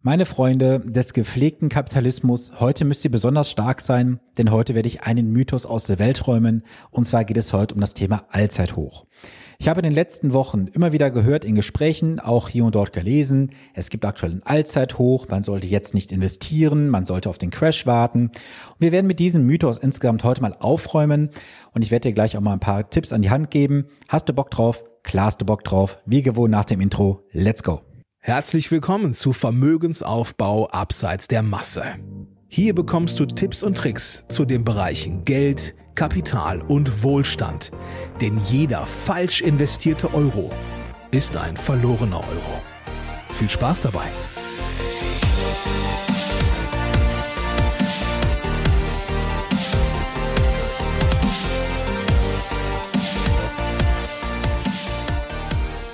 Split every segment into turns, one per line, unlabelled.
Meine Freunde des gepflegten Kapitalismus, heute müsst ihr besonders stark sein, denn heute werde ich einen Mythos aus der Welt räumen, und zwar geht es heute um das Thema Allzeithoch. Ich habe in den letzten Wochen immer wieder gehört in Gesprächen, auch hier und dort gelesen, es gibt aktuell ein Allzeithoch, man sollte jetzt nicht investieren, man sollte auf den Crash warten. Und wir werden mit diesem Mythos insgesamt heute mal aufräumen und ich werde dir gleich auch mal ein paar Tipps an die Hand geben. Hast du Bock drauf? Klar hast du Bock drauf. Wie gewohnt nach dem Intro. Let's go!
Herzlich willkommen zu Vermögensaufbau abseits der Masse. Hier bekommst du Tipps und Tricks zu den Bereichen Geld, Kapital und Wohlstand. Denn jeder falsch investierte Euro ist ein verlorener Euro. Viel Spaß dabei!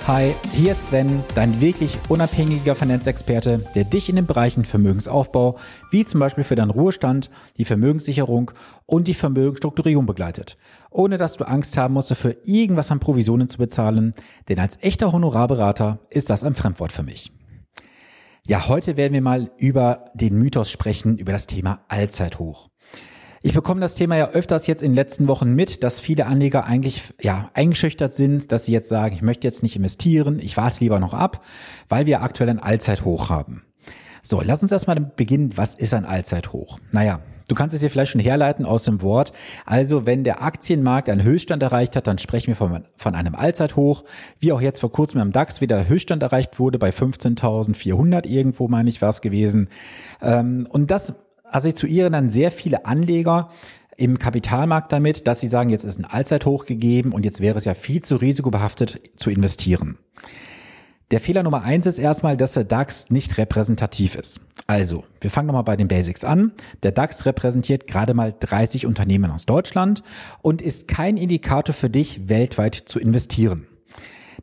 Hi, hier ist Sven, dein wirklich unabhängiger Finanzexperte, der dich in den Bereichen Vermögensaufbau, wie zum Beispiel für deinen Ruhestand, die Vermögenssicherung und die Vermögensstrukturierung begleitet, ohne dass du Angst haben musst, dafür irgendwas an Provisionen zu bezahlen, denn als echter Honorarberater ist das ein Fremdwort für mich. Ja, heute werden wir mal über den Mythos sprechen, über das Thema Allzeithoch. Ich bekomme das Thema ja öfters jetzt in den letzten Wochen mit, dass viele Anleger eigentlich ja eingeschüchtert sind, dass sie jetzt sagen, ich möchte jetzt nicht investieren, ich warte lieber noch ab, weil wir aktuell ein Allzeithoch haben. So, lass uns erstmal beginnen. Was ist ein Allzeithoch? Naja, du kannst es dir vielleicht schon herleiten aus dem Wort. Also, wenn der Aktienmarkt einen Höchststand erreicht hat, dann sprechen wir von, von einem Allzeithoch. Wie auch jetzt vor kurzem am DAX wieder der Höchststand erreicht wurde, bei 15.400 irgendwo, meine ich, war es gewesen. Ähm, und das assoziieren dann sehr viele Anleger im Kapitalmarkt damit, dass sie sagen, jetzt ist ein Allzeithoch gegeben und jetzt wäre es ja viel zu risikobehaftet zu investieren. Der Fehler Nummer eins ist erstmal, dass der DAX nicht repräsentativ ist. Also, wir fangen nochmal bei den Basics an. Der DAX repräsentiert gerade mal 30 Unternehmen aus Deutschland und ist kein Indikator für dich, weltweit zu investieren.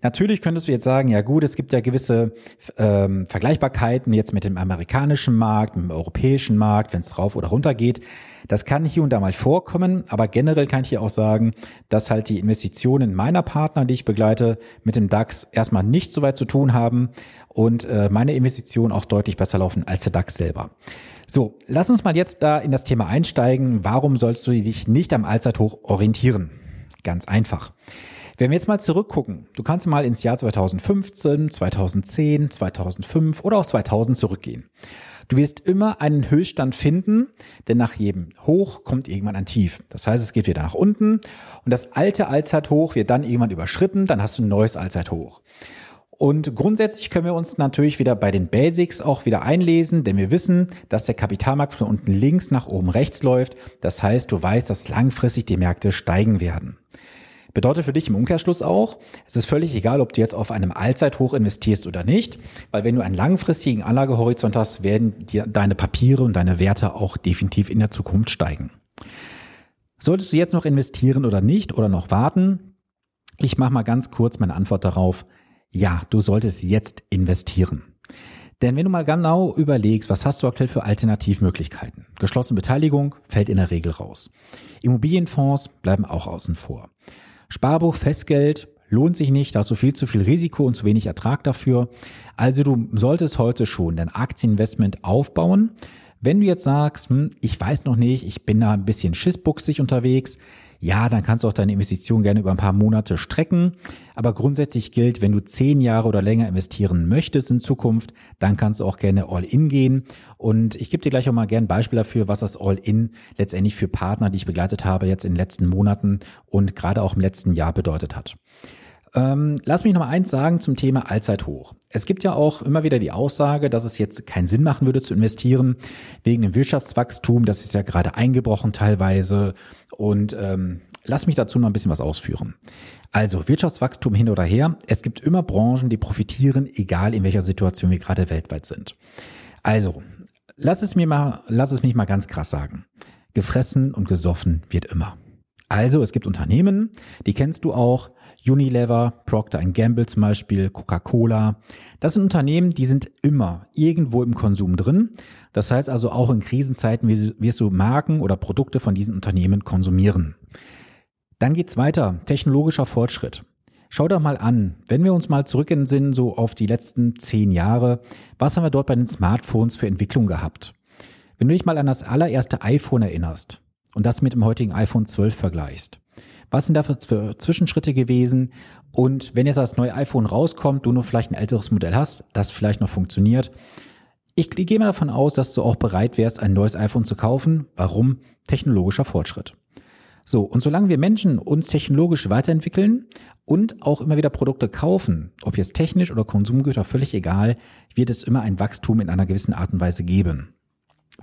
Natürlich könntest du jetzt sagen, ja gut, es gibt ja gewisse ähm, Vergleichbarkeiten jetzt mit dem amerikanischen Markt, mit dem europäischen Markt, wenn es rauf oder runter geht. Das kann hier und da mal vorkommen, aber generell kann ich hier auch sagen, dass halt die Investitionen meiner Partner, die ich begleite, mit dem DAX erstmal nicht so weit zu tun haben und äh, meine Investitionen auch deutlich besser laufen als der DAX selber. So, lass uns mal jetzt da in das Thema einsteigen. Warum sollst du dich nicht am Allzeithoch orientieren? Ganz einfach. Wenn wir jetzt mal zurückgucken, du kannst mal ins Jahr 2015, 2010, 2005 oder auch 2000 zurückgehen. Du wirst immer einen Höchststand finden, denn nach jedem Hoch kommt irgendwann ein Tief. Das heißt, es geht wieder nach unten und das alte Allzeithoch wird dann irgendwann überschritten, dann hast du ein neues Allzeithoch. Und grundsätzlich können wir uns natürlich wieder bei den Basics auch wieder einlesen, denn wir wissen, dass der Kapitalmarkt von unten links nach oben rechts läuft. Das heißt, du weißt, dass langfristig die Märkte steigen werden. Bedeutet für dich im Umkehrschluss auch, es ist völlig egal, ob du jetzt auf einem Allzeithoch investierst oder nicht, weil wenn du einen langfristigen Anlagehorizont hast, werden dir deine Papiere und deine Werte auch definitiv in der Zukunft steigen. Solltest du jetzt noch investieren oder nicht oder noch warten? Ich mache mal ganz kurz meine Antwort darauf. Ja, du solltest jetzt investieren. Denn wenn du mal genau überlegst, was hast du aktuell für Alternativmöglichkeiten? Geschlossene Beteiligung fällt in der Regel raus. Immobilienfonds bleiben auch außen vor. Sparbuch, Festgeld lohnt sich nicht, da hast du viel zu viel Risiko und zu wenig Ertrag dafür. Also du solltest heute schon dein Aktieninvestment aufbauen. Wenn du jetzt sagst, hm, ich weiß noch nicht, ich bin da ein bisschen schissbuchsig unterwegs, ja, dann kannst du auch deine Investition gerne über ein paar Monate strecken. Aber grundsätzlich gilt, wenn du zehn Jahre oder länger investieren möchtest in Zukunft, dann kannst du auch gerne All-In gehen. Und ich gebe dir gleich auch mal gerne ein Beispiel dafür, was das All-In letztendlich für Partner, die ich begleitet habe, jetzt in den letzten Monaten und gerade auch im letzten Jahr bedeutet hat. Ähm, lass mich noch mal eins sagen zum Thema Allzeithoch. Es gibt ja auch immer wieder die Aussage, dass es jetzt keinen Sinn machen würde zu investieren wegen dem Wirtschaftswachstum. Das ist ja gerade eingebrochen teilweise. Und ähm, lass mich dazu noch ein bisschen was ausführen. Also Wirtschaftswachstum hin oder her. Es gibt immer Branchen, die profitieren, egal in welcher Situation wir gerade weltweit sind. Also lass es mir mal, lass es mich mal ganz krass sagen. Gefressen und gesoffen wird immer. Also es gibt Unternehmen, die kennst du auch, Unilever, Procter Gamble zum Beispiel, Coca-Cola. Das sind Unternehmen, die sind immer irgendwo im Konsum drin. Das heißt also auch in Krisenzeiten wirst du Marken oder Produkte von diesen Unternehmen konsumieren. Dann geht's weiter. Technologischer Fortschritt. Schau doch mal an, wenn wir uns mal zurück in den Sinn so auf die letzten zehn Jahre, was haben wir dort bei den Smartphones für Entwicklung gehabt? Wenn du dich mal an das allererste iPhone erinnerst und das mit dem heutigen iPhone 12 vergleichst, was sind da für Zwischenschritte gewesen? Und wenn jetzt das neue iPhone rauskommt, du nur vielleicht ein älteres Modell hast, das vielleicht noch funktioniert, ich gehe mal davon aus, dass du auch bereit wärst, ein neues iPhone zu kaufen. Warum? Technologischer Fortschritt. So, und solange wir Menschen uns technologisch weiterentwickeln und auch immer wieder Produkte kaufen, ob jetzt technisch oder Konsumgüter, völlig egal, wird es immer ein Wachstum in einer gewissen Art und Weise geben.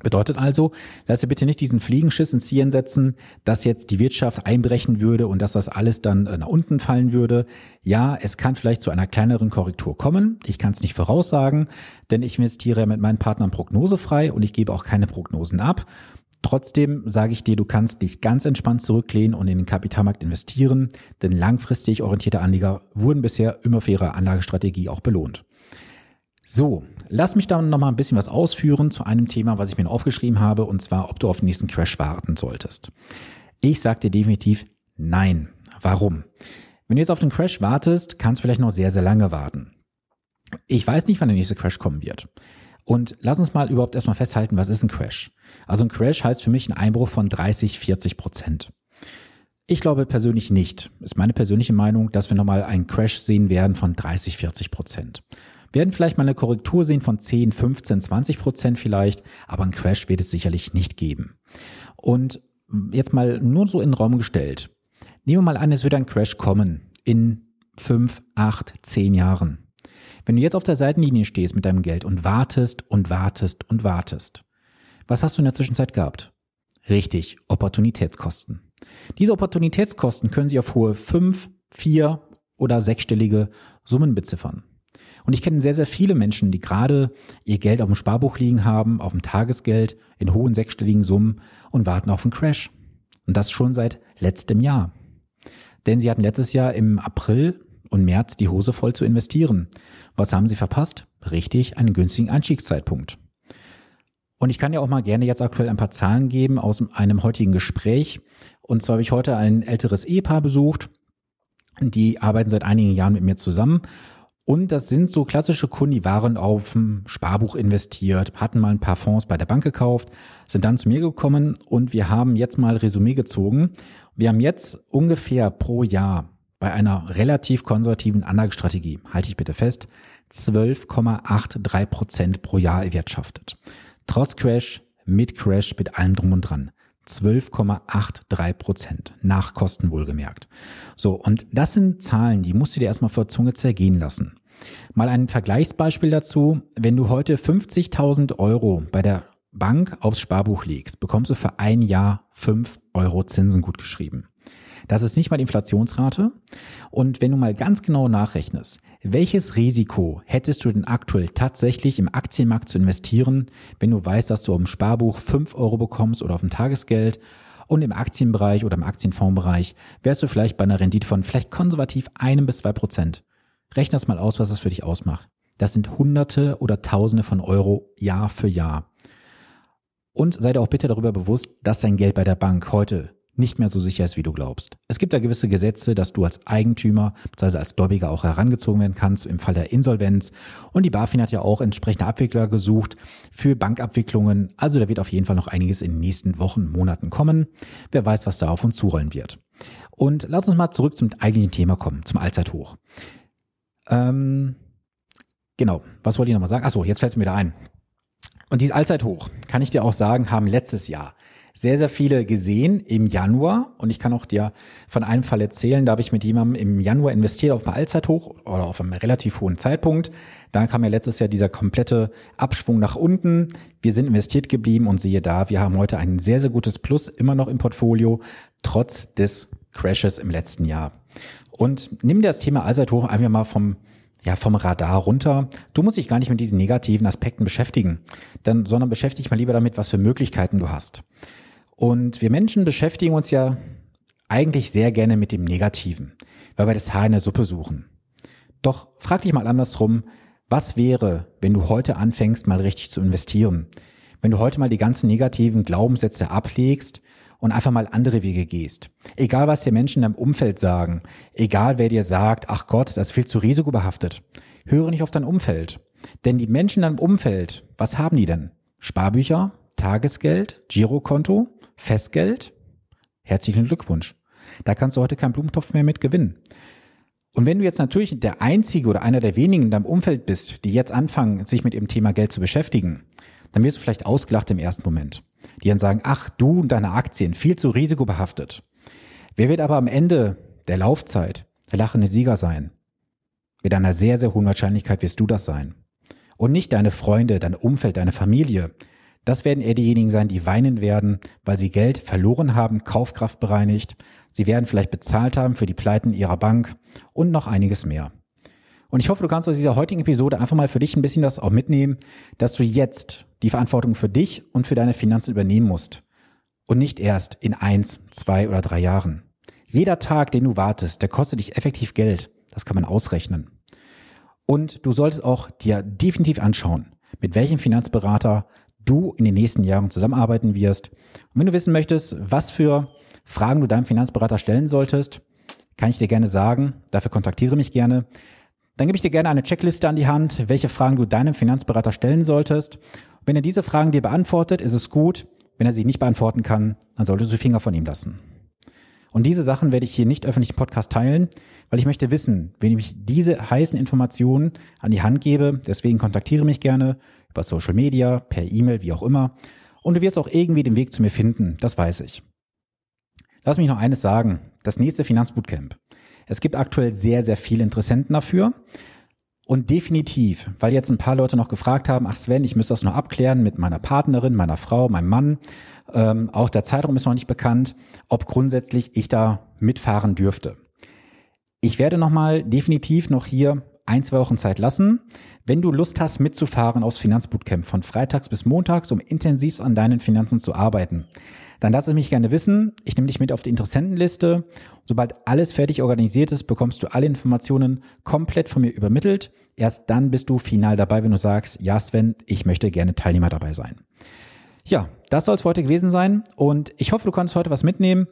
Bedeutet also, lass dir bitte nicht diesen Fliegenschiss ins Zielen setzen, dass jetzt die Wirtschaft einbrechen würde und dass das alles dann äh, nach unten fallen würde. Ja, es kann vielleicht zu einer kleineren Korrektur kommen. Ich kann es nicht voraussagen, denn ich investiere mit meinen Partnern prognosefrei und ich gebe auch keine Prognosen ab. Trotzdem sage ich dir, du kannst dich ganz entspannt zurücklehnen und in den Kapitalmarkt investieren, denn langfristig orientierte Anleger wurden bisher immer für ihre Anlagestrategie auch belohnt. So, lass mich dann noch mal ein bisschen was ausführen zu einem Thema, was ich mir aufgeschrieben habe, und zwar, ob du auf den nächsten Crash warten solltest. Ich sage dir definitiv nein. Warum? Wenn du jetzt auf den Crash wartest, kannst du vielleicht noch sehr, sehr lange warten. Ich weiß nicht, wann der nächste Crash kommen wird. Und lass uns mal überhaupt erstmal festhalten, was ist ein Crash? Also ein Crash heißt für mich ein Einbruch von 30, 40 Prozent. Ich glaube persönlich nicht, ist meine persönliche Meinung, dass wir nochmal einen Crash sehen werden von 30, 40 Prozent. Werden vielleicht mal eine Korrektur sehen von 10, 15, 20 Prozent vielleicht, aber ein Crash wird es sicherlich nicht geben. Und jetzt mal nur so in den Raum gestellt. Nehmen wir mal an, es wird ein Crash kommen in 5, 8, 10 Jahren. Wenn du jetzt auf der Seitenlinie stehst mit deinem Geld und wartest und wartest und wartest, was hast du in der Zwischenzeit gehabt? Richtig, Opportunitätskosten. Diese Opportunitätskosten können sich auf hohe fünf, vier oder sechsstellige Summen beziffern. Und ich kenne sehr, sehr viele Menschen, die gerade ihr Geld auf dem Sparbuch liegen haben, auf dem Tagesgeld in hohen sechsstelligen Summen und warten auf einen Crash. Und das schon seit letztem Jahr. Denn sie hatten letztes Jahr im April und März die Hose voll zu investieren. Was haben sie verpasst? Richtig, einen günstigen Einstiegszeitpunkt. Und ich kann ja auch mal gerne jetzt aktuell ein paar Zahlen geben aus einem heutigen Gespräch. Und zwar habe ich heute ein älteres Ehepaar besucht. Die arbeiten seit einigen Jahren mit mir zusammen. Und das sind so klassische Kunden, die waren auf dem Sparbuch investiert, hatten mal ein paar Fonds bei der Bank gekauft, sind dann zu mir gekommen und wir haben jetzt mal Resümee gezogen. Wir haben jetzt ungefähr pro Jahr bei einer relativ konservativen Anlagestrategie, halte ich bitte fest, 12,83 Prozent pro Jahr erwirtschaftet. Trotz Crash, mit Crash, mit allem drum und dran. 12,83 Prozent. Nach Kosten wohlgemerkt. So, und das sind Zahlen, die musst du dir erstmal vor Zunge zergehen lassen. Mal ein Vergleichsbeispiel dazu. Wenn du heute 50.000 Euro bei der Bank aufs Sparbuch legst, bekommst du für ein Jahr 5 Euro Zinsen gut geschrieben. Das ist nicht mal die Inflationsrate. Und wenn du mal ganz genau nachrechnest, welches Risiko hättest du denn aktuell tatsächlich im Aktienmarkt zu investieren, wenn du weißt, dass du auf dem Sparbuch 5 Euro bekommst oder auf dem Tagesgeld und im Aktienbereich oder im Aktienfondsbereich wärst du vielleicht bei einer Rendite von vielleicht konservativ einem bis zwei Prozent. Rechne das mal aus, was das für dich ausmacht. Das sind Hunderte oder Tausende von Euro Jahr für Jahr. Und sei dir auch bitte darüber bewusst, dass dein Geld bei der Bank heute nicht mehr so sicher ist, wie du glaubst. Es gibt da gewisse Gesetze, dass du als Eigentümer bzw. als Gläubiger auch herangezogen werden kannst im Fall der Insolvenz. Und die BaFin hat ja auch entsprechende Abwickler gesucht für Bankabwicklungen. Also da wird auf jeden Fall noch einiges in den nächsten Wochen, Monaten kommen. Wer weiß, was da auf uns zurollen wird. Und lass uns mal zurück zum eigentlichen Thema kommen, zum Allzeithoch. Ähm, genau, was wollte ich nochmal sagen? Achso, jetzt fällt es mir wieder ein. Und dieses Allzeithoch, kann ich dir auch sagen, haben letztes Jahr sehr, sehr viele gesehen im Januar. Und ich kann auch dir von einem Fall erzählen, da habe ich mit jemandem im Januar investiert auf einem Allzeithoch oder auf einem relativ hohen Zeitpunkt. Dann kam ja letztes Jahr dieser komplette Abschwung nach unten. Wir sind investiert geblieben und siehe da, wir haben heute ein sehr, sehr gutes Plus immer noch im Portfolio, trotz des Crashes im letzten Jahr. Und nimm dir das Thema Allzeithoch einfach mal vom ja, vom Radar runter. Du musst dich gar nicht mit diesen negativen Aspekten beschäftigen, dann, sondern beschäftige dich mal lieber damit, was für Möglichkeiten du hast. Und wir Menschen beschäftigen uns ja eigentlich sehr gerne mit dem Negativen, weil wir das Haar in der Suppe suchen. Doch frag dich mal andersrum, was wäre, wenn du heute anfängst, mal richtig zu investieren? Wenn du heute mal die ganzen negativen Glaubenssätze ablegst und einfach mal andere Wege gehst. Egal, was dir Menschen in deinem Umfeld sagen, egal, wer dir sagt, ach Gott, das ist viel zu risikobehaftet. Höre nicht auf dein Umfeld. Denn die Menschen in deinem Umfeld, was haben die denn? Sparbücher, Tagesgeld, Girokonto, Festgeld? Herzlichen Glückwunsch. Da kannst du heute keinen Blumentopf mehr mit gewinnen. Und wenn du jetzt natürlich der Einzige oder einer der wenigen in deinem Umfeld bist, die jetzt anfangen, sich mit dem Thema Geld zu beschäftigen, dann wirst du vielleicht ausgelacht im ersten Moment. Die dann sagen, ach, du und deine Aktien, viel zu risikobehaftet. Wer wird aber am Ende der Laufzeit der lachende Sieger sein? Mit einer sehr, sehr hohen Wahrscheinlichkeit wirst du das sein. Und nicht deine Freunde, dein Umfeld, deine Familie. Das werden eher diejenigen sein, die weinen werden, weil sie Geld verloren haben, Kaufkraft bereinigt. Sie werden vielleicht bezahlt haben für die Pleiten ihrer Bank und noch einiges mehr. Und ich hoffe, du kannst aus dieser heutigen Episode einfach mal für dich ein bisschen das auch mitnehmen, dass du jetzt die Verantwortung für dich und für deine Finanzen übernehmen musst. Und nicht erst in eins, zwei oder drei Jahren. Jeder Tag, den du wartest, der kostet dich effektiv Geld. Das kann man ausrechnen. Und du solltest auch dir definitiv anschauen, mit welchem Finanzberater du in den nächsten Jahren zusammenarbeiten wirst. Und wenn du wissen möchtest, was für Fragen du deinem Finanzberater stellen solltest, kann ich dir gerne sagen. Dafür kontaktiere mich gerne. Dann gebe ich dir gerne eine Checkliste an die Hand, welche Fragen du deinem Finanzberater stellen solltest. Wenn er diese Fragen dir beantwortet, ist es gut. Wenn er sie nicht beantworten kann, dann solltest du Finger von ihm lassen. Und diese Sachen werde ich hier nicht öffentlich im Podcast teilen, weil ich möchte wissen, wenn ich diese heißen Informationen an die Hand gebe. Deswegen kontaktiere mich gerne über Social Media, per E-Mail, wie auch immer. Und du wirst auch irgendwie den Weg zu mir finden, das weiß ich. Lass mich noch eines sagen. Das nächste Finanzbootcamp es gibt aktuell sehr, sehr viele Interessenten dafür. Und definitiv, weil jetzt ein paar Leute noch gefragt haben, ach Sven, ich müsste das noch abklären mit meiner Partnerin, meiner Frau, meinem Mann. Ähm, auch der Zeitraum ist noch nicht bekannt, ob grundsätzlich ich da mitfahren dürfte. Ich werde nochmal definitiv noch hier ein, zwei Wochen Zeit lassen. Wenn du Lust hast, mitzufahren aufs Finanzbootcamp von freitags bis montags, um intensiv an deinen Finanzen zu arbeiten, dann lass es mich gerne wissen. Ich nehme dich mit auf die Interessentenliste. Sobald alles fertig organisiert ist, bekommst du alle Informationen komplett von mir übermittelt. Erst dann bist du final dabei, wenn du sagst, ja Sven, ich möchte gerne Teilnehmer dabei sein. Ja, das soll es heute gewesen sein und ich hoffe, du konntest heute was mitnehmen.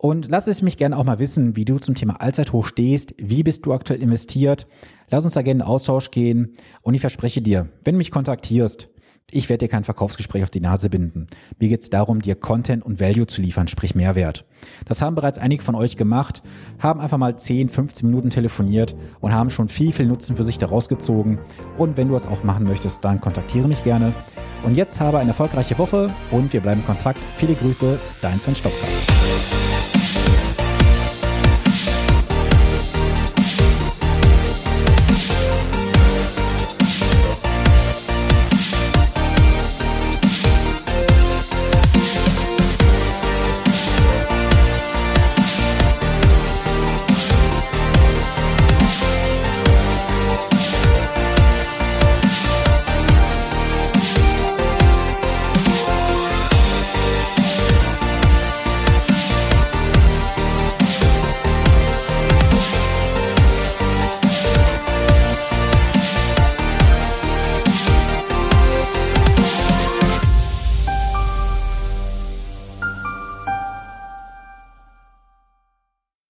Und lass es mich gerne auch mal wissen, wie du zum Thema Allzeithoch stehst. Wie bist du aktuell investiert? Lass uns da gerne in Austausch gehen. Und ich verspreche dir, wenn du mich kontaktierst, ich werde dir kein Verkaufsgespräch auf die Nase binden. Mir geht es darum, dir Content und Value zu liefern, sprich Mehrwert. Das haben bereits einige von euch gemacht, haben einfach mal 10, 15 Minuten telefoniert und haben schon viel, viel Nutzen für sich daraus gezogen. Und wenn du das auch machen möchtest, dann kontaktiere mich gerne. Und jetzt habe eine erfolgreiche Woche und wir bleiben in Kontakt. Viele Grüße, dein Sven Stopka.